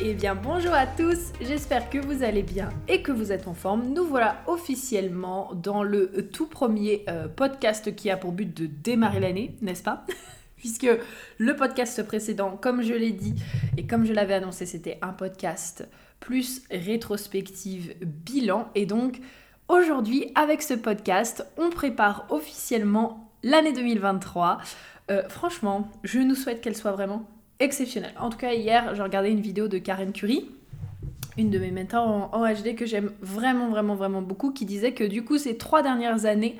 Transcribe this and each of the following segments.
Eh bien bonjour à tous, j'espère que vous allez bien et que vous êtes en forme. Nous voilà officiellement dans le tout premier euh, podcast qui a pour but de démarrer l'année, n'est-ce pas? Puisque le podcast précédent, comme je l'ai dit et comme je l'avais annoncé, c'était un podcast plus rétrospective bilan. Et donc aujourd'hui, avec ce podcast, on prépare officiellement l'année 2023. Euh, franchement, je nous souhaite qu'elle soit vraiment exceptionnel. En tout cas, hier, j'ai regardé une vidéo de Karen Curie, une de mes mentors en, HD que j'aime vraiment, vraiment, vraiment beaucoup, qui disait que du coup, ces trois dernières années,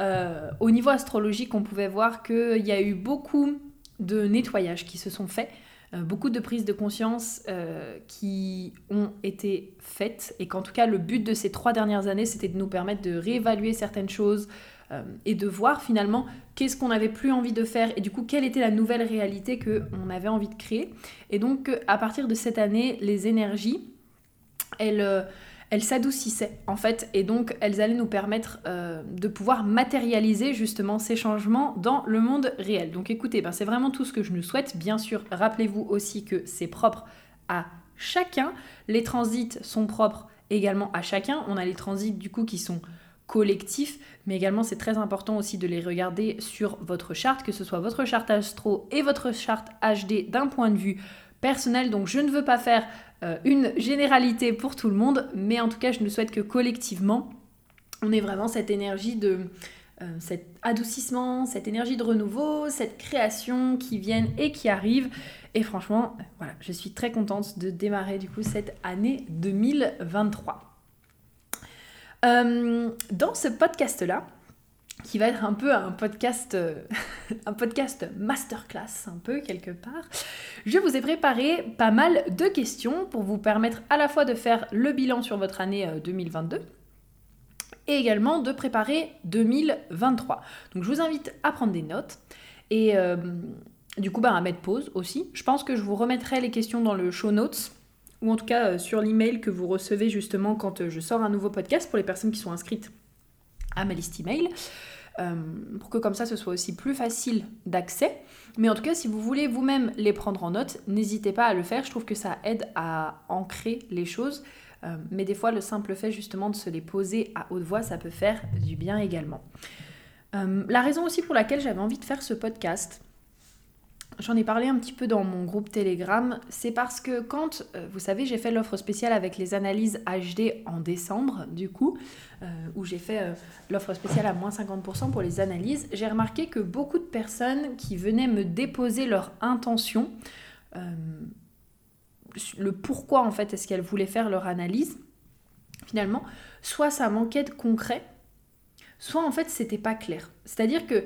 euh, au niveau astrologique, on pouvait voir qu'il y a eu beaucoup de nettoyages qui se sont faits, euh, beaucoup de prises de conscience euh, qui ont été faites, et qu'en tout cas, le but de ces trois dernières années, c'était de nous permettre de réévaluer certaines choses, euh, et de voir finalement qu'est-ce qu'on n'avait plus envie de faire et du coup quelle était la nouvelle réalité qu'on avait envie de créer. Et donc à partir de cette année, les énergies, elles, euh, elles s'adoucissaient en fait et donc elles allaient nous permettre euh, de pouvoir matérialiser justement ces changements dans le monde réel. Donc écoutez, ben, c'est vraiment tout ce que je nous souhaite. Bien sûr, rappelez-vous aussi que c'est propre à chacun. Les transits sont propres également à chacun. On a les transits du coup qui sont collectif, mais également c'est très important aussi de les regarder sur votre charte, que ce soit votre charte astro et votre charte HD d'un point de vue personnel. Donc je ne veux pas faire euh, une généralité pour tout le monde, mais en tout cas je nous souhaite que collectivement, on ait vraiment cette énergie de... Euh, cet adoucissement, cette énergie de renouveau, cette création qui viennent et qui arrive. Et franchement, voilà, je suis très contente de démarrer du coup cette année 2023. Euh, dans ce podcast-là, qui va être un peu un podcast, euh, un podcast masterclass, un peu quelque part, je vous ai préparé pas mal de questions pour vous permettre à la fois de faire le bilan sur votre année 2022 euh, et également de préparer 2023. Donc je vous invite à prendre des notes et du coup bah, à mettre pause aussi. Je pense que je vous remettrai les questions dans le show notes ou en tout cas euh, sur l'email que vous recevez justement quand euh, je sors un nouveau podcast pour les personnes qui sont inscrites à ma liste email. Euh, pour que comme ça ce soit aussi plus facile d'accès. Mais en tout cas, si vous voulez vous-même les prendre en note, n'hésitez pas à le faire. Je trouve que ça aide à ancrer les choses. mais des fois, le simple fait justement de se les poser à haute voix, ça peut faire du bien également. la raison aussi pour laquelle j'avais envie de faire ce podcast, J'en ai parlé un petit peu dans mon groupe Telegram. C'est parce que quand, euh, vous savez, j'ai fait l'offre spéciale avec les analyses HD en décembre, du coup, euh, où j'ai fait euh, l'offre spéciale à moins 50% pour les analyses, j'ai remarqué que beaucoup de personnes qui venaient me déposer leur intention, le pourquoi en fait est-ce qu'elles voulaient faire leur analyse, finalement, soit ça manquait de concret, soit en fait c'était pas clair. C'est-à-dire que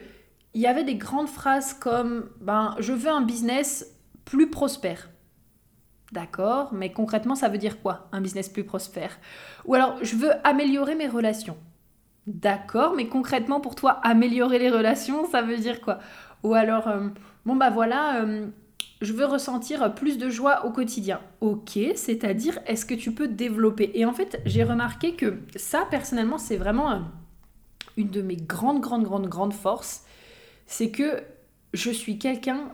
il y avait des grandes phrases comme ben, je veux un business plus prospère. D'accord, mais concrètement, ça veut dire quoi, un business plus prospère? Ou alors, je veux améliorer mes relations. D'accord, mais concrètement, pour toi, améliorer les relations, ça veut dire quoi? Ou alors, euh, bon bah voilà, euh, je veux ressentir plus de joie au quotidien. Ok, c'est-à-dire, est-ce que tu peux développer? Et en fait, j'ai remarqué que ça, personnellement, c'est vraiment euh, une de mes grandes, grandes, grandes, grandes forces c'est que je suis quelqu'un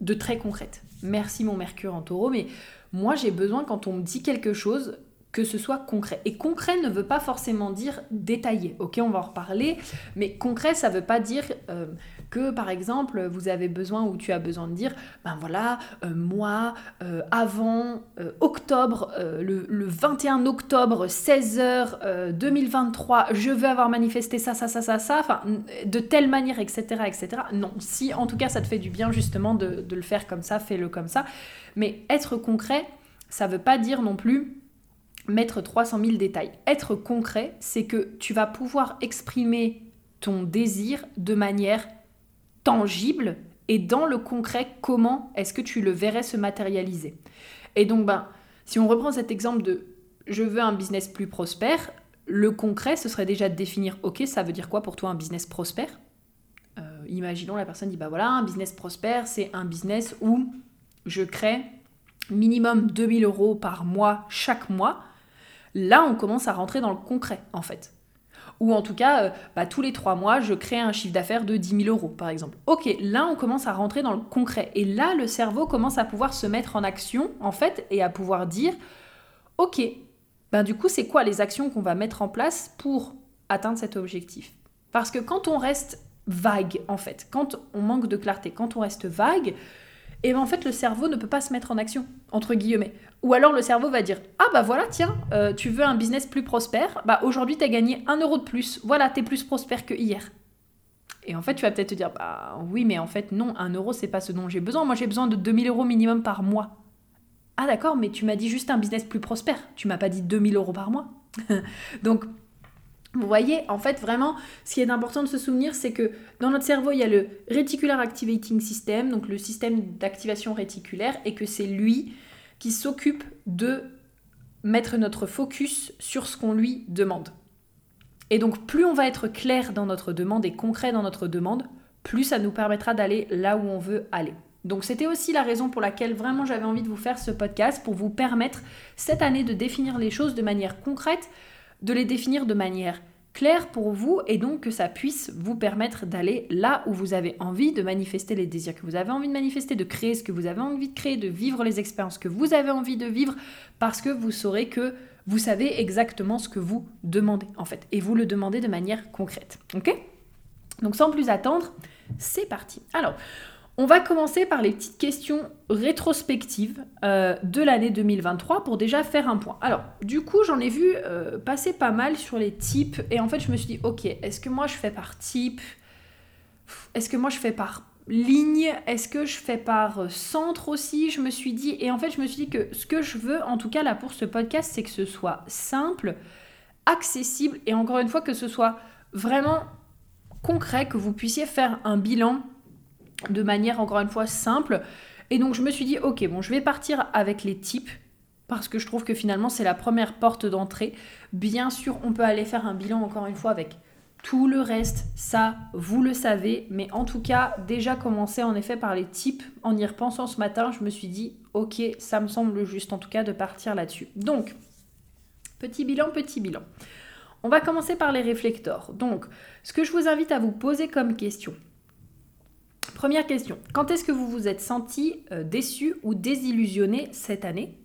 de très concrète. Merci mon Mercure en taureau, mais moi j'ai besoin quand on me dit quelque chose que ce soit concret. Et concret ne veut pas forcément dire détaillé. Ok, on va en reparler, mais concret ça veut pas dire euh, que par exemple vous avez besoin ou tu as besoin de dire ben voilà euh, moi euh, avant euh, octobre le, 21 octobre 16h 2023 je veux avoir manifesté ça ça ça ça ça enfin de telle manière etc etc non si en tout cas ça te fait du bien justement de, de le faire comme ça fais-le comme ça mais être concret ça veut pas dire non plus mettre 300 000 détails. Être concret, c'est que tu vas pouvoir exprimer ton désir de manière tangible et dans le concret, comment est-ce que tu le verrais se matérialiser Et donc, ben, si on reprend cet exemple de je veux un business plus prospère, le concret, ce serait déjà de définir, ok, ça veut dire quoi pour toi un business prospère? Euh, Imaginons la personne dit, bah voilà, un business prospère, c'est un business où je crée minimum 2000 euros par mois chaque mois. Là, on commence à rentrer dans le concret, en fait. Ou en tout cas, euh, bah, tous les trois mois, je crée un chiffre d'affaires de 10 000 euros, par exemple. Ok, là, on commence à rentrer dans le concret. Et là, le cerveau commence à pouvoir se mettre en action, en fait, et à pouvoir dire, ok, ben du coup, c'est quoi les actions qu'on va mettre en place pour atteindre cet objectif? Parce que quand on reste vague, en fait, quand on manque de clarté, quand on reste vague, et ben en fait le cerveau ne peut pas se mettre en action, entre guillemets. Ou alors le cerveau va dire Ah bah voilà, tiens, euh, tu veux un business plus prospère, bah aujourd'hui tu as gagné un euro de plus, voilà, tu es plus prospère que hier. Et en fait, tu vas peut-être te dire Bah oui, mais en fait, non, un euro, c'est pas ce dont j'ai besoin. Moi, j'ai besoin de 2000 euros minimum par mois. Ah d'accord, mais tu m'as dit juste un business plus prospère. Tu m'as pas dit 2000 euros par mois. Donc, vous voyez, en fait, vraiment, ce qui est important de se souvenir, c'est que dans notre cerveau, il y a le Reticular Activating System, donc le système d'activation réticulaire, et que c'est lui qui s'occupe de mettre notre focus sur ce qu'on lui demande. Et donc, plus on va être clair dans notre demande et concret dans notre demande, plus ça nous permettra d'aller là où on veut aller. Donc c'était aussi la raison pour laquelle vraiment j'avais envie de vous faire ce podcast, pour vous permettre cette année de définir les choses de manière concrète, de les définir de manière claire pour vous et donc que ça puisse vous permettre d'aller là où vous avez envie de manifester les désirs que vous avez envie de manifester, de créer ce que vous avez envie de créer, de vivre les expériences que vous avez envie de vivre parce que vous saurez que vous savez exactement ce que vous demandez en fait et vous le demandez de manière concrète. OK? Donc sans plus attendre, c'est parti. Alors, on va commencer par les petites questions rétrospectives euh, de l'année 2023 pour déjà faire un point. Alors, du coup, j'en ai vu euh, passer pas mal sur les types et en fait, je me suis dit, ok, est-ce que moi je fais par type? Est-ce que moi je fais par ligne? Est-ce que je fais par euh, centre aussi? Je me suis dit, et en fait, je me suis dit que ce que je veux, en tout cas là pour ce podcast, c'est que ce soit simple, accessible et encore une fois que ce soit vraiment concret, que vous puissiez faire un bilan de manière encore une fois simple. Et donc je me suis dit, ok, bon, je vais partir avec les types parce que je trouve que finalement c'est la première porte d'entrée. Bien sûr, on peut aller faire un bilan encore une fois avec tout le reste, ça, vous le savez, mais en tout cas, déjà commencer en effet par les types. En y repensant ce matin, je me suis dit, ok, ça me semble juste en tout cas de partir là-dessus. Donc, petit bilan, petit bilan. On va commencer par les réflecteurs. Donc, ce que je vous invite à vous poser comme question, Première question. Quand est-ce que vous vous êtes senti euh, déçu ou désillusionné cette année?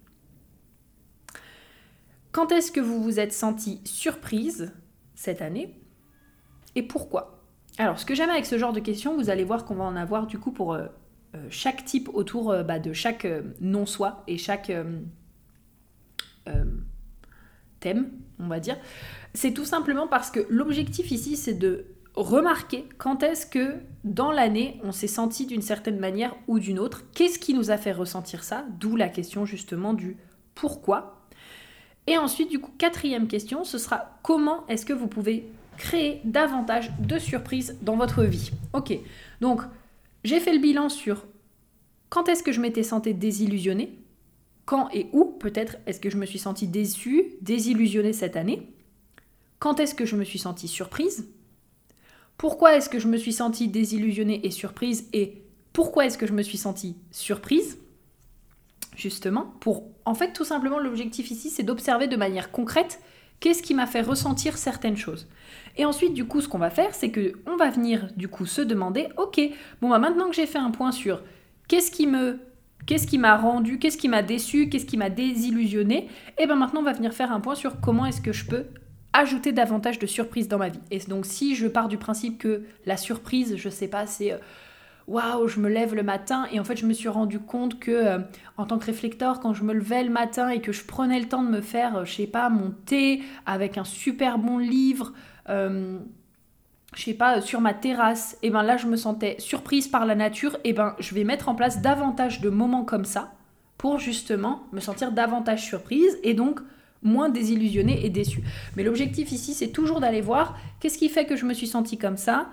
Quand est-ce que vous vous êtes senti surprise cette année? Et pourquoi? Alors, ce que j'aime avec ce genre de questions, vous allez voir qu'on va en avoir du coup pour euh, euh, chaque type autour bah, de chaque non-soi et chaque thème, on va dire. C'est tout simplement parce que l'objectif ici, c'est de remarquer quand est-ce que dans l'année on s'est senti d'une certaine manière ou d'une autre, qu'est-ce qui nous a fait ressentir ça, d'où la question justement du pourquoi. Et ensuite, du coup, quatrième question, ce sera comment est-ce que vous pouvez créer davantage de surprises dans votre vie? Ok, donc j'ai fait le bilan sur quand est-ce que je m'étais senti désillusionnée, quand et où? Peut-être est-ce que je me suis sentie déçue, désillusionnée cette année, quand est-ce que je me suis sentie surprise, pourquoi est-ce que je me suis sentie désillusionnée et surprise et pourquoi est-ce que je me suis sentie surprise? Justement, pour en fait tout simplement l'objectif ici c'est d'observer de manière concrète qu'est-ce qui m'a fait ressentir certaines choses. Et ensuite du coup ce qu'on va faire c'est que on va venir du coup se demander OK, bon bah maintenant que j'ai fait un point sur qu'est-ce qui me Qu'est-ce qui m'a rendu, qu'est-ce qui m'a déçu, qu'est-ce qui m'a désillusionné Et eh bien maintenant, on va venir faire un point sur comment est-ce que je peux ajouter davantage de surprises dans ma vie. Et donc si je pars du principe que la surprise, je sais pas, c'est euh, waouh, je me lève le matin et en fait je me suis rendu compte que euh, en tant que réflecteur, quand je me levais le matin et que je prenais le temps de me faire, euh, je sais pas, mon thé avec un super bon livre, je sais pas, sur ma terrasse, et ben là je me sentais surprise par la nature, et ben je vais mettre en place davantage de moments comme ça pour justement me sentir davantage surprise et donc moins désillusionné et déçu. Mais l'objectif ici, c'est toujours d'aller voir qu'est-ce qui fait que je me suis sentie comme ça,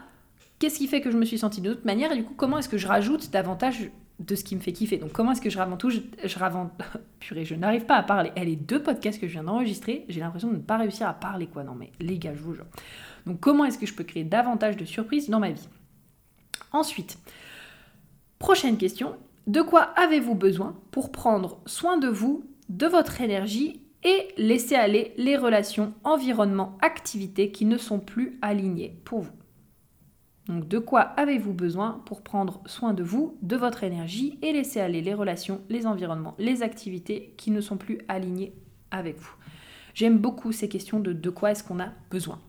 qu'est-ce qui fait que je me suis sentie d'une autre manière et du coup comment est-ce que je rajoute davantage de ce qui me fait kiffer. Donc comment est-ce que je tout Je, je ravente... Purée, je n'arrive pas à parler. Elle est deux podcasts que je viens d'enregistrer. J'ai l'impression de ne pas réussir à parler quoi. Non mais les gars, je vous jure. Donc comment est-ce que je peux créer davantage de surprises dans ma vie? Ensuite, prochaine question. De quoi avez-vous besoin pour prendre soin de vous, de votre énergie et laisser aller les relations, environnement, activités qui ne sont plus alignées pour vous donc de quoi avez-vous besoin pour prendre soin de vous, de votre énergie et laisser aller les relations, les environnements, les activités qui ne sont plus alignées avec vous? J'aime beaucoup ces questions de de quoi est-ce qu'on a besoin.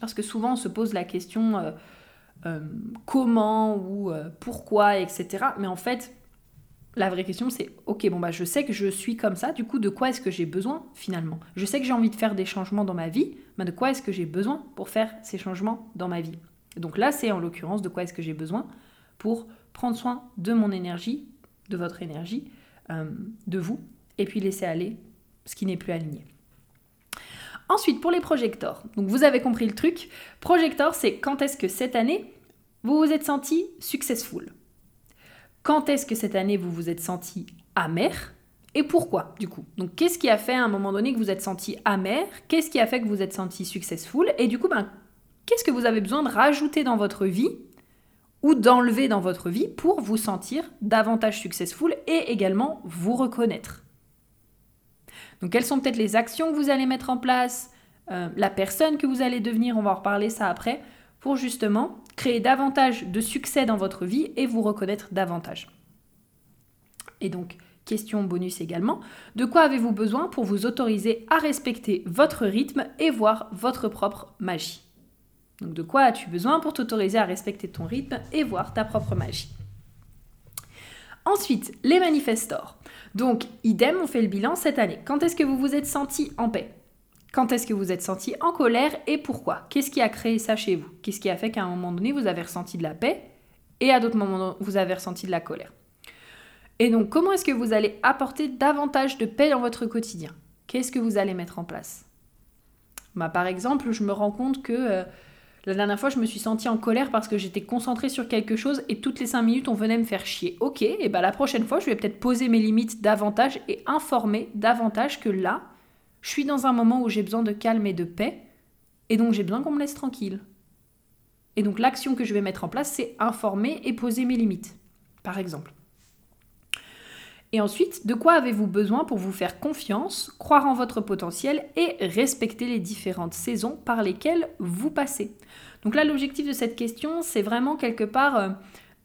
Parce que souvent on se pose la question euh, euh, comment ou euh, pourquoi, etc. Mais en fait, la vraie question c'est ok, bon bah je sais que je suis comme ça, du coup de quoi est-ce que j'ai besoin finalement? Je sais que j'ai envie de faire des changements dans ma vie, mais de quoi est-ce que j'ai besoin pour faire ces changements dans ma vie? Donc là, c'est en l'occurrence de quoi est-ce que j'ai besoin pour prendre soin de mon énergie, de votre énergie, euh, de vous, et puis laisser aller ce qui n'est plus aligné. Ensuite, pour les projecteurs, donc vous avez compris le truc. Projecteur, c'est quand est-ce que cette année, vous vous êtes senti successful? Quand est-ce que cette année, vous vous êtes senti amer et pourquoi, du coup? Donc, qu'est-ce qui a fait à un moment donné que vous êtes senti amer Qu'est-ce qui a fait que vous êtes senti successful? Et du coup, ben, qu'est-ce que vous avez besoin de rajouter dans votre vie ou d'enlever dans votre vie pour vous sentir davantage successful et également vous reconnaître? Donc quelles sont peut-être les actions que vous allez mettre en place, euh, la personne que vous allez devenir, on va en reparler ça après, pour justement créer davantage de succès dans votre vie et vous reconnaître davantage. Et donc, question bonus également, de quoi avez-vous besoin pour vous autoriser à respecter votre rythme et voir votre propre magie? Donc de quoi as-tu besoin pour t'autoriser à respecter ton rythme et voir ta propre magie? Ensuite, les manifestors. Donc, idem, on fait le bilan cette année. Quand est-ce que vous vous êtes senti en paix? Quand est-ce que vous êtes senti en colère et pourquoi? Qu'est-ce qui a créé ça chez vous? Qu'est-ce qui a fait qu'à un moment donné, vous avez ressenti de la paix et à d'autres moments, vous avez ressenti de la colère? Et donc, comment est-ce que vous allez apporter davantage de paix dans votre quotidien? Qu'est-ce que vous allez mettre en place? Bah, Par exemple, je me rends compte que... Euh, la dernière fois, je me suis sentie en colère parce que j'étais concentrée sur quelque chose et toutes les 5 minutes, on venait me faire chier. Ok, et bah la prochaine fois, je vais peut-être poser mes limites davantage et informer davantage que là, je suis dans un moment où j'ai besoin de calme et de paix et donc j'ai besoin qu'on me laisse tranquille. Et donc l'action que je vais mettre en place, c'est informer et poser mes limites, par exemple. Et ensuite, de quoi avez-vous besoin pour vous faire confiance, croire en votre potentiel et respecter les différentes saisons par lesquelles vous passez? Donc là, l'objectif de cette question, c'est vraiment quelque part euh,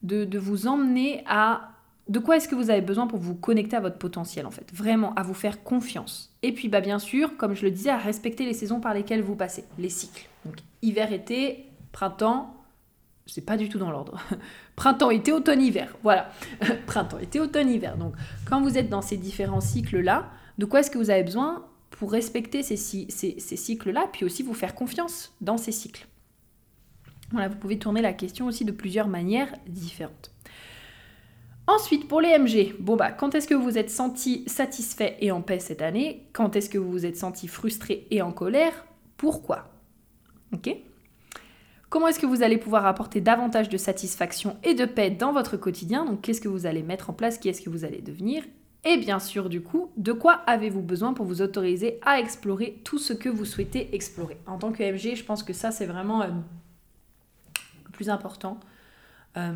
de, vous emmener à de quoi est-ce que vous avez besoin pour vous connecter à votre potentiel en fait? Vraiment, à vous faire confiance. Et puis bah, bien sûr, comme je le disais, à respecter les saisons par lesquelles vous passez, les cycles. Donc hiver, été, printemps, c'est pas du tout dans l'ordre. Printemps, été, automne, hiver. Voilà. Printemps, été, automne, hiver. Donc, quand vous êtes dans ces différents cycles-là, de quoi est-ce que vous avez besoin pour respecter ces, ces, ces cycles-là, puis aussi vous faire confiance dans ces cycles? Voilà, vous pouvez tourner la question aussi de plusieurs manières différentes. Ensuite, pour les MG, bon bah, quand est-ce que vous vous êtes senti satisfait et en paix cette année? Quand est-ce que vous vous êtes senti frustré et en colère? Pourquoi? Ok. Comment est-ce que vous allez pouvoir apporter davantage de satisfaction et de paix dans votre quotidien? Donc qu'est-ce que vous allez mettre en place? Qui est-ce que vous allez devenir? Et bien sûr, du coup, de quoi avez-vous besoin pour vous autoriser à explorer tout ce que vous souhaitez explorer? En tant que MG, je pense que ça, c'est vraiment euh, le plus important. Euh,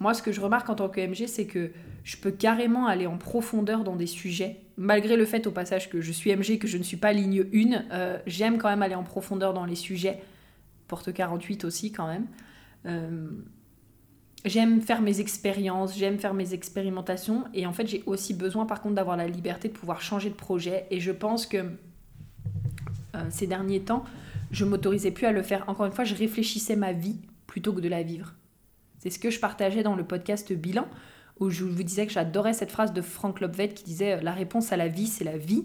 moi, ce que je remarque en tant que MG, c'est que je peux carrément aller en profondeur dans des sujets. Malgré le fait au passage que je suis MG, que je ne suis pas ligne 1, euh, j'aime quand même aller en profondeur dans les sujets porte 48 aussi quand même. Euh, j'aime faire mes expériences, j'aime faire mes expérimentations et en fait j'ai aussi besoin par contre d'avoir la liberté de pouvoir changer de projet et je pense que euh, ces derniers temps je m'autorisais plus à le faire. Encore une fois, je réfléchissais ma vie plutôt que de la vivre. C'est ce que je partageais dans le podcast Bilan où je vous disais que j'adorais cette phrase de Frank Lopvet qui disait la réponse à la vie c'est la vie.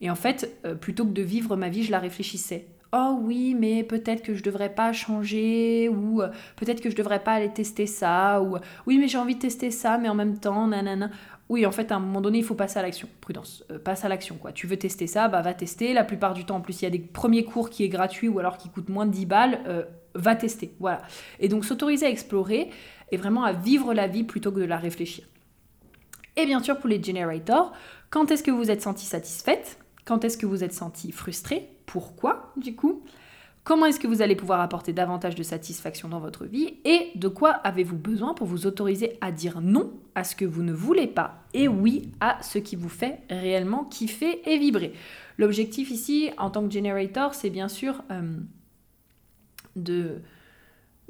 Et en fait, euh, plutôt que de vivre ma vie, je la réfléchissais oh oui, mais peut-être que je devrais pas changer, ou euh, peut-être que je devrais pas aller tester ça, ou oui, mais j'ai envie de tester ça, mais en même temps, nanana. Oui, en fait, à un moment donné, il faut passer à l'action. Prudence, euh, passe à l'action, quoi. Tu veux tester ça, bah va tester. La plupart du temps, en plus, il y a des premiers cours qui est gratuit ou alors qui coûtent moins de 10 balles. Euh, va tester. Voilà. Et donc s'autoriser à explorer et vraiment à vivre la vie plutôt que de la réfléchir. Et bien sûr, pour les generators, quand est-ce que vous êtes senti satisfaite? Quand est-ce que vous êtes senti frustré Pourquoi, du coup? Comment est-ce que vous allez pouvoir apporter davantage de satisfaction dans votre vie? Et de quoi avez-vous besoin pour vous autoriser à dire non à ce que vous ne voulez pas? Et oui à ce qui vous fait réellement kiffer et vibrer L'objectif ici, en tant que generator, c'est bien sûr euh, de,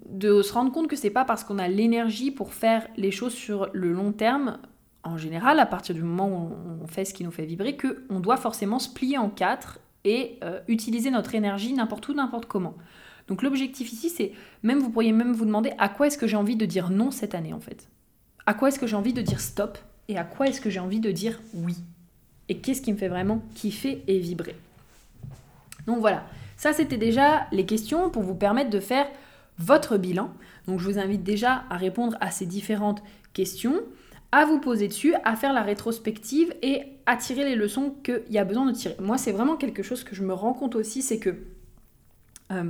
de se rendre compte que c'est pas parce qu'on a l'énergie pour faire les choses sur le long terme en général, à partir du moment où on fait ce qui nous fait vibrer, qu'on doit forcément se plier en quatre et euh, utiliser notre énergie n'importe où, n'importe comment. Donc l'objectif ici, c'est même vous pourriez même vous demander à quoi est-ce que j'ai envie de dire non cette année en fait. À quoi est-ce que j'ai envie de dire stop et à quoi est-ce que j'ai envie de dire oui? Et qu'est-ce qui me fait vraiment kiffer et vibrer? Donc voilà, ça c'était déjà les questions pour vous permettre de faire votre bilan. Donc je vous invite déjà à répondre à ces différentes questions à vous poser dessus, à faire la rétrospective et à tirer les leçons qu'il y a besoin de tirer. Moi, c'est vraiment quelque chose que je me rends compte aussi, c'est que euh,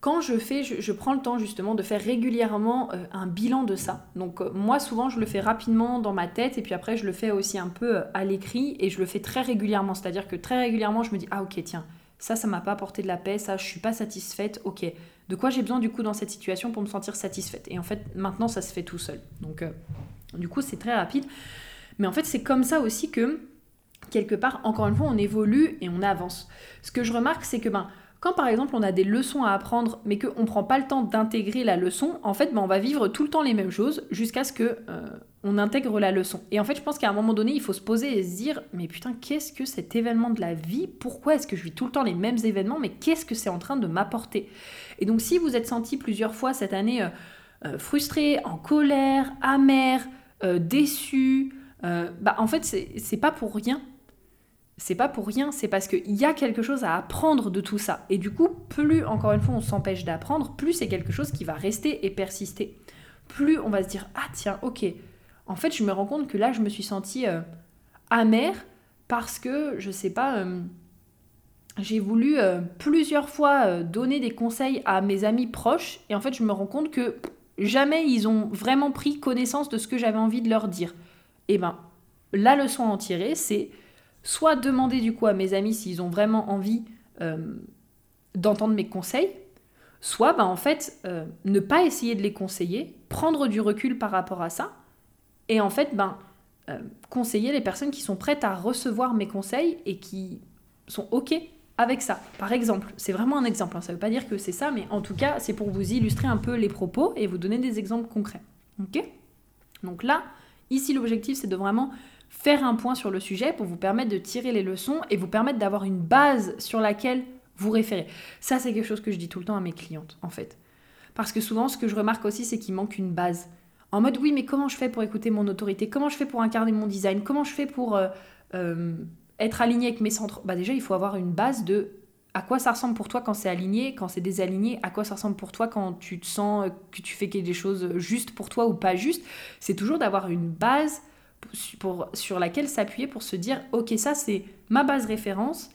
quand je fais, je, prends le temps justement de faire régulièrement euh, un bilan de ça. Donc euh, moi, souvent, je le fais rapidement dans ma tête et puis après, je le fais aussi un peu à l'écrit et je le fais très régulièrement. C'est-à-dire que très régulièrement, je me dis, ah ok, tiens, ça, ça m'a pas apporté de la paix, ça, je suis pas satisfaite, ok. De quoi j'ai besoin du coup dans cette situation pour me sentir satisfaite? Et en fait, maintenant, ça se fait tout seul. Donc du coup, c'est très rapide. Mais en fait, c'est comme ça aussi que, quelque part, encore une fois, on évolue et on avance. Ce que je remarque, c'est que ben, quand par exemple on a des leçons à apprendre, mais qu'on ne prend pas le temps d'intégrer la leçon, en fait, ben, on va vivre tout le temps les mêmes choses jusqu'à ce que euh, on intègre la leçon. Et en fait, je pense qu'à un moment donné, il faut se poser et se dire, mais putain, qu'est-ce que cet événement de la vie Pourquoi est-ce que je vis tout le temps les mêmes événements Mais qu'est-ce que c'est en train de m'apporter? Et donc, si vous êtes senti plusieurs fois cette année euh, euh, frustré, en colère, amer, déçu. Bah, en fait, c'est pas pour rien. C'est pas pour rien, c'est parce qu'il y a quelque chose à apprendre de tout ça. Et du coup, plus, encore une fois, on s'empêche d'apprendre, plus c'est quelque chose qui va rester et persister. Plus on va se dire, ah tiens, ok, en fait, je me rends compte que là, je me suis sentie euh, amère parce que, je sais pas, j'ai voulu plusieurs fois donner des conseils à mes amis proches, et en fait, je me rends compte que jamais ils ont vraiment pris connaissance de ce que j'avais envie de leur dire. Et eh ben, la leçon à en tirer, c'est soit demander du coup à mes amis s'ils ont vraiment envie euh, d'entendre mes conseils, soit ben, en fait euh, ne pas essayer de les conseiller, prendre du recul par rapport à ça, et en fait ben, euh, conseiller les personnes qui sont prêtes à recevoir mes conseils et qui sont OK avec ça. Par exemple, c'est vraiment un exemple, hein. ça ne veut pas dire que c'est ça, mais en tout cas, c'est pour vous illustrer un peu les propos et vous donner des exemples concrets. Ok? Donc là, ici, l'objectif, c'est de vraiment faire un point sur le sujet pour vous permettre de tirer les leçons et vous permettre d'avoir une base sur laquelle vous référer. Ça, c'est quelque chose que je dis tout le temps à mes clientes, en fait. Parce que souvent, ce que je remarque aussi, c'est qu'il manque une base. En mode, oui, mais comment je fais pour écouter mon autorité? Comment je fais pour incarner mon design? Comment je fais pour euh, euh, être aligné avec mes centres, bah déjà il faut avoir une base de à quoi ça ressemble pour toi quand c'est aligné, quand c'est désaligné, à quoi ça ressemble pour toi quand tu te sens que tu fais des choses justes pour toi ou pas justes. C'est toujours d'avoir une base sur laquelle s'appuyer pour se dire ok ça c'est ma base référence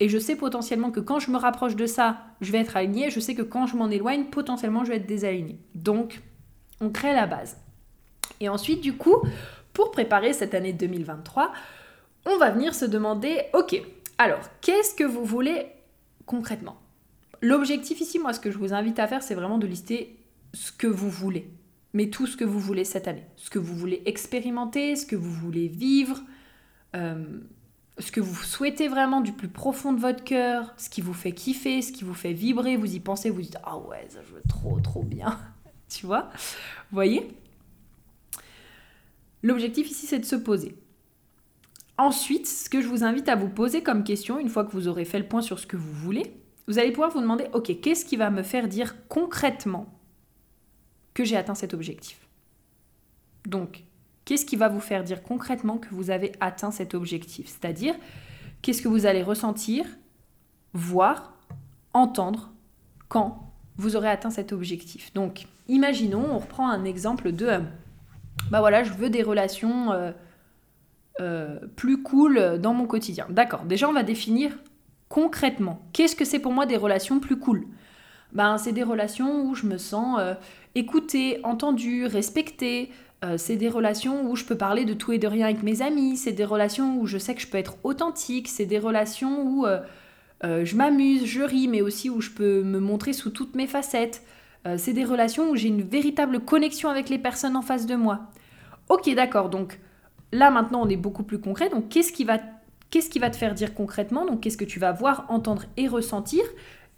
et je sais potentiellement que quand je me rapproche de ça, je vais être aligné, je sais que quand je m'en éloigne, potentiellement je vais être désaligné. Donc on crée la base. Et ensuite du coup, pour préparer cette année 2023, on va venir se demander, ok, alors, qu'est-ce que vous voulez concrètement? L'objectif ici, moi, ce que je vous invite à faire, c'est vraiment de lister ce que vous voulez. Mais tout ce que vous voulez cette année. Ce que vous voulez expérimenter, ce que vous voulez vivre, euh, ce que vous souhaitez vraiment du plus profond de votre cœur, ce qui vous fait kiffer, ce qui vous fait vibrer, vous y pensez, vous dites Ah ouais, ça je veux trop, trop bien. tu vois? Voyez? L'objectif ici, c'est de se poser. Ensuite, ce que je vous invite à vous poser comme question, une fois que vous aurez fait le point sur ce que vous voulez, vous allez pouvoir vous demander, ok, qu'est-ce qui va me faire dire concrètement que j'ai atteint cet objectif Donc, qu'est-ce qui va vous faire dire concrètement que vous avez atteint cet objectif? C'est-à-dire, qu'est-ce que vous allez ressentir, voir, entendre quand vous aurez atteint cet objectif? Donc, imaginons, on reprend un exemple de, euh, bah voilà, je veux des relations... Euh, euh, plus cool dans mon quotidien. D'accord, déjà on va définir concrètement qu'est-ce que c'est pour moi des relations plus cool? ben, c'est des relations où je me sens euh, écoutée, entendue, respectée. Euh, c'est des relations où je peux parler de tout et de rien avec mes amis. C'est des relations où je sais que je peux être authentique. C'est des relations où euh, je m'amuse, je ris, mais aussi où je peux me montrer sous toutes mes facettes. c'est des relations où j'ai une véritable connexion avec les personnes en face de moi. Ok, d'accord, donc là maintenant on est beaucoup plus concret. Donc qu'est-ce qui va, qu'est-ce qui va te faire dire concrètement? Donc qu'est-ce que tu vas voir, entendre et ressentir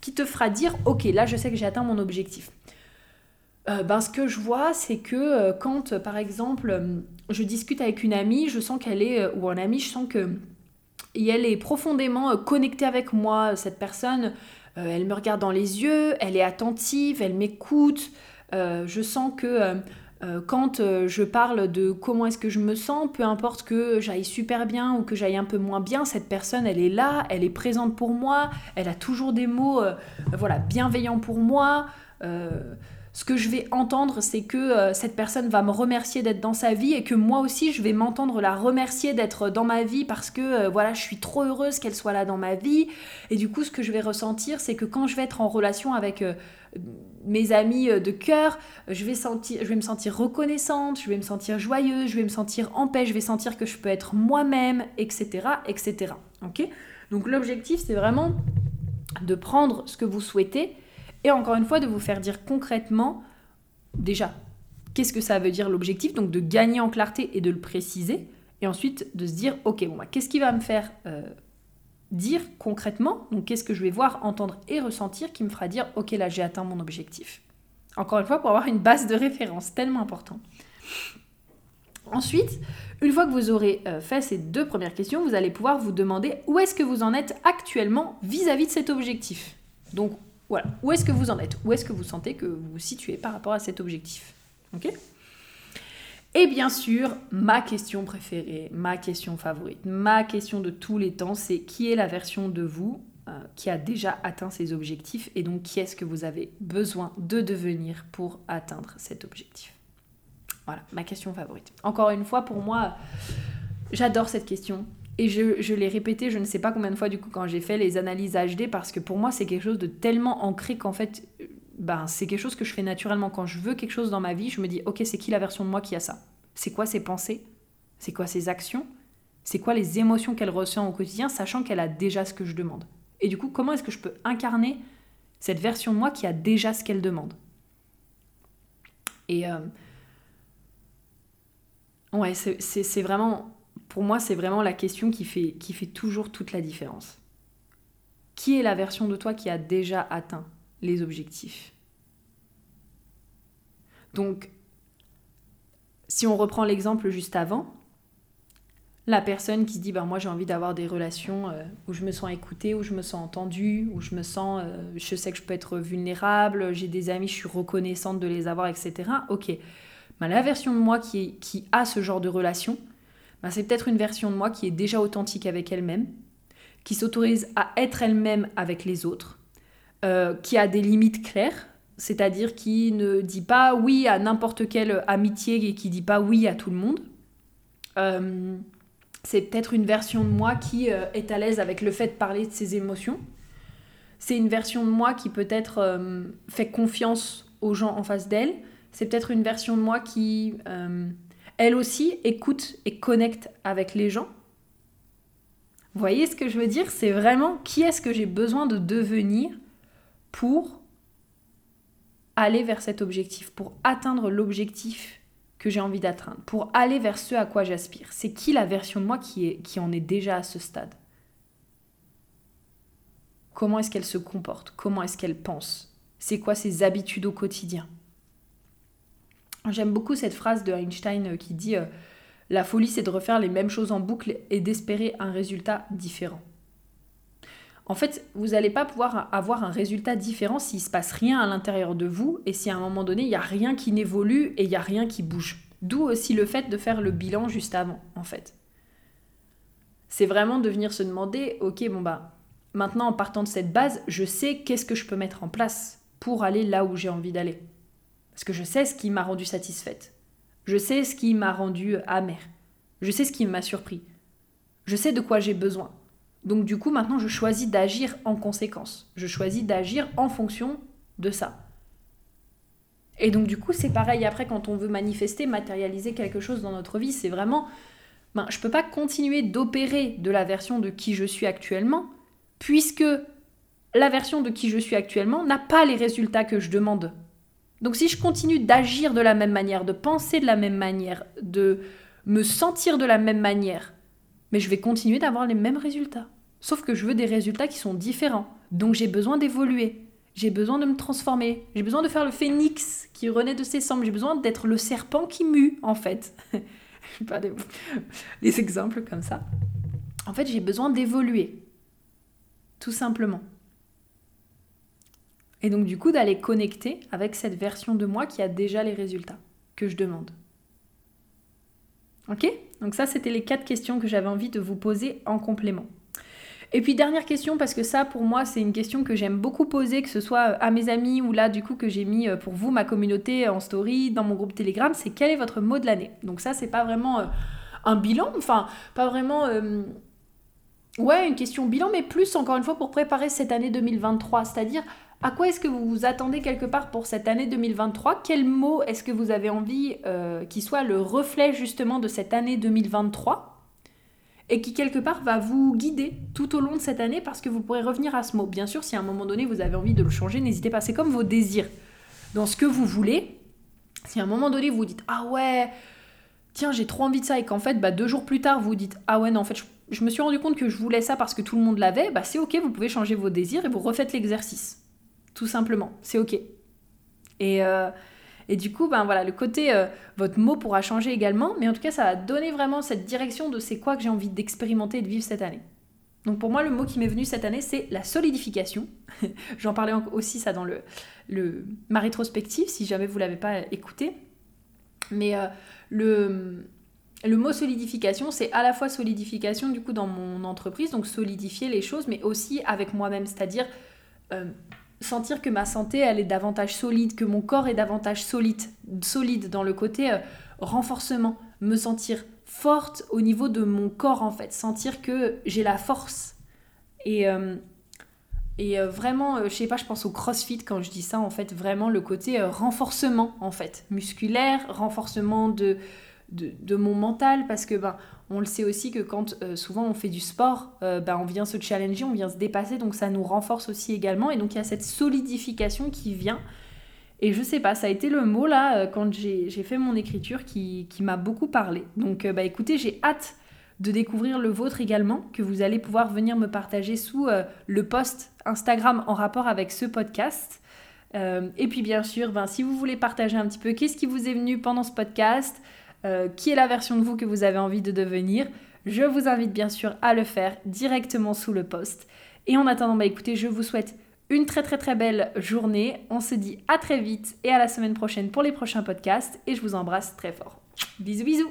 qui te fera dire ok là je sais que j'ai atteint mon objectif euh, ben, ce que je vois c'est que euh, quand par exemple euh, je discute avec une amie je sens qu'elle est ou un ami je sens que et elle est profondément connectée avec moi cette personne elle me regarde dans les yeux elle est attentive elle m'écoute je sens que euh, quand euh, je parle de comment est-ce que je me sens, peu importe que j'aille super bien ou que j'aille un peu moins bien, cette personne, elle est là, elle est présente pour moi, elle a toujours des mots euh, voilà, bienveillants pour moi. Ce que je vais entendre, c'est que cette personne va me remercier d'être dans sa vie et que moi aussi, je vais m'entendre la remercier d'être dans ma vie parce que voilà, je suis trop heureuse qu'elle soit là dans ma vie. Et du coup, ce que je vais ressentir, c'est que quand je vais être en relation avec mes amis euh, de cœur, je vais, sentir, je vais me sentir reconnaissante, je vais me sentir joyeuse, je vais me sentir en paix, je vais sentir que je peux être moi-même, etc. etc. ok? Donc l'objectif, c'est vraiment de prendre ce que vous souhaitez et encore une fois de vous faire dire concrètement, déjà, qu'est-ce que ça veut dire l'objectif, donc de gagner en clarté et de le préciser, et ensuite de se dire, ok, bon, bah, qu'est-ce qui va me faire... Euh, dire concrètement, donc qu'est-ce que je vais voir, entendre et ressentir qui me fera dire ok là j'ai atteint mon objectif. Encore une fois pour avoir une base de référence, tellement important. Ensuite, une fois que vous aurez euh, fait ces deux premières questions, vous allez pouvoir vous demander où est-ce que vous en êtes actuellement vis-à-vis de cet objectif. Donc voilà, où est-ce que vous en êtes? Où est-ce que vous sentez que vous vous situez par rapport à cet objectif? Ok? Et bien sûr, ma question préférée, ma question favorite, ma question de tous les temps, c'est qui est la version de vous euh, qui a déjà atteint ses objectifs et donc qui est-ce que vous avez besoin de devenir pour atteindre cet objectif? Voilà, ma question favorite. Encore une fois, pour moi, j'adore cette question. Et je, je l'ai répété, je ne sais pas combien de fois du coup quand j'ai fait les analyses HD, parce que pour moi c'est quelque chose de tellement ancré qu'en fait ben, c'est quelque chose que je fais naturellement. Quand je veux quelque chose dans ma vie, je me dis, ok, c'est qui la version de moi qui a ça? C'est quoi ses pensées? C'est quoi ses actions? C'est quoi les émotions qu'elle ressent au quotidien, sachant qu'elle a déjà ce que je demande? Et du coup, comment est-ce que je peux incarner cette version de moi qui a déjà ce qu'elle demande? Et euh, ouais, c'est vraiment, pour moi, c'est vraiment la question qui fait, qui fait toujours toute la différence. Qui est la version de toi qui a déjà atteint les objectifs? Donc, si on reprend l'exemple juste avant, la personne qui se dit ben moi j'ai envie d'avoir des relations euh, où je me sens écoutée, où je me sens entendue, où je me sens, euh, je sais que je peux être vulnérable, j'ai des amis, je suis reconnaissante de les avoir, etc. Ok, ben, la version de moi qui, qui a ce genre de relation, ben, c'est peut-être une version de moi qui est déjà authentique avec elle-même, qui s'autorise à être elle-même avec les autres, euh, qui a des limites claires, c'est-à-dire qui ne dit pas oui à n'importe quelle amitié et qui dit pas oui à tout le monde. Euh, c'est peut-être une version de moi qui euh, est à l'aise avec le fait de parler de ses émotions. C'est une version de moi qui peut-être fait confiance aux gens en face d'elle. C'est peut-être une version de moi qui, elle aussi, écoute et connecte avec les gens. Vous voyez ce que je veux dire? C'est vraiment qui est-ce que j'ai besoin de devenir pour aller vers cet objectif, pour atteindre l'objectif que j'ai envie d'atteindre, pour aller vers ce à quoi j'aspire. C'est qui la version de moi qui, est, qui en est déjà à ce stade? Comment est-ce qu'elle se comporte? Comment est-ce qu'elle pense? C'est quoi ses habitudes au quotidien? J'aime beaucoup cette phrase de Einstein euh, qui dit euh, La folie, c'est de refaire les mêmes choses en boucle et d'espérer un résultat différent en fait, vous n'allez pas pouvoir avoir un résultat différent s'il ne se passe rien à l'intérieur de vous et si à un moment donné, il n'y a rien qui n'évolue et il n'y a rien qui bouge. D'où aussi le fait de faire le bilan juste avant, en fait. C'est vraiment de venir se demander, ok, bon bah, maintenant en partant de cette base, je sais qu'est-ce que je peux mettre en place pour aller là où j'ai envie d'aller. Parce que je sais ce qui m'a rendu satisfaite. Je sais ce qui m'a rendu amère. Je sais ce qui m'a surpris. Je sais de quoi j'ai besoin. Donc du coup, maintenant, je choisis d'agir en conséquence. Je choisis d'agir en fonction de ça. Et donc du coup, c'est pareil après quand on veut manifester, matérialiser quelque chose dans notre vie, c'est vraiment ben, je peux pas continuer d'opérer de la version de qui je suis actuellement puisque la version de qui je suis actuellement n'a pas les résultats que je demande. Donc si je continue d'agir de la même manière, de penser de la même manière, de me sentir de la même manière, mais je vais continuer d'avoir les mêmes résultats. Sauf que je veux des résultats qui sont différents. Donc j'ai besoin d'évoluer. J'ai besoin de me transformer. J'ai besoin de faire le phénix qui renaît de ses cendres. J'ai besoin d'être le serpent qui mue, en fait. pas des, des exemples comme ça. En fait, j'ai besoin d'évoluer. Tout simplement. Et donc, du coup, d'aller connecter avec cette version de moi qui a déjà les résultats que je demande. Ok? Donc, ça, c'était les quatre questions que j'avais envie de vous poser en complément. Et puis dernière question, parce que ça pour moi c'est une question que j'aime beaucoup poser, que ce soit à mes amis ou là du coup que j'ai mis euh, pour vous, ma communauté en story, dans mon groupe Telegram, c'est quel est votre mot de l'année? Donc ça c'est pas vraiment euh, un bilan, enfin pas vraiment... Euh, ouais, une question bilan, mais plus encore une fois pour préparer cette année 2023, c'est-à-dire à quoi est-ce que vous vous attendez quelque part pour cette année 2023 Quel mot est-ce que vous avez envie qui soit le reflet justement de cette année 2023 et qui quelque part va vous guider tout au long de cette année parce que vous pourrez revenir à ce mot. Bien sûr, si à un moment donné vous avez envie de le changer, n'hésitez pas. C'est comme vos désirs. Dans ce que vous voulez, si à un moment donné vous dites Ah ouais, tiens, j'ai trop envie de ça, et qu'en fait, bah, deux jours plus tard, vous dites Ah ouais, non, en fait, je, me suis rendu compte que je voulais ça parce que tout le monde l'avait, bah c'est ok, vous pouvez changer vos désirs et vous refaites l'exercice. Tout simplement, c'est ok. Et. Euh, et du coup, ben voilà, le côté, euh, votre mot pourra changer également, mais en tout cas, ça va donner vraiment cette direction de c'est quoi que j'ai envie d'expérimenter et de vivre cette année. Donc pour moi, le mot qui m'est venu cette année, c'est la solidification. J'en parlais aussi ça dans le, le, ma rétrospective, si jamais vous ne l'avez pas écouté. Mais euh, le, le mot solidification, c'est à la fois solidification du coup dans mon entreprise, donc solidifier les choses, mais aussi avec moi-même, c'est-à-dire sentir que ma santé, elle est davantage solide, que mon corps est davantage solide, dans le côté euh, renforcement, me sentir forte au niveau de mon corps en fait, sentir que j'ai la force. Et, euh, euh, vraiment, je sais pas, je pense au crossfit quand je dis ça, en fait, vraiment le côté renforcement en fait, musculaire, renforcement de, de, mon mental, parce que ben, on le sait aussi que quand euh, souvent on fait du sport, euh, ben, on vient se challenger, on vient se dépasser, donc ça nous renforce aussi également. Et donc il y a cette solidification qui vient. Et je sais pas, ça a été le mot là, euh, quand j'ai fait mon écriture, qui, m'a beaucoup parlé. Donc bah écoutez, j'ai hâte de découvrir le vôtre également, que vous allez pouvoir venir me partager sous le post Instagram en rapport avec ce podcast. et puis bien sûr, ben, si vous voulez partager un petit peu qu'est-ce qui vous est venu pendant ce podcast, euh, qui est la version de vous que vous avez envie de devenir, je vous invite bien sûr à le faire directement sous le post. Et en attendant, bah écoutez, je vous souhaite une très très très belle journée. On se dit à très vite et à la semaine prochaine pour les prochains podcasts et je vous embrasse très fort. Bisous bisous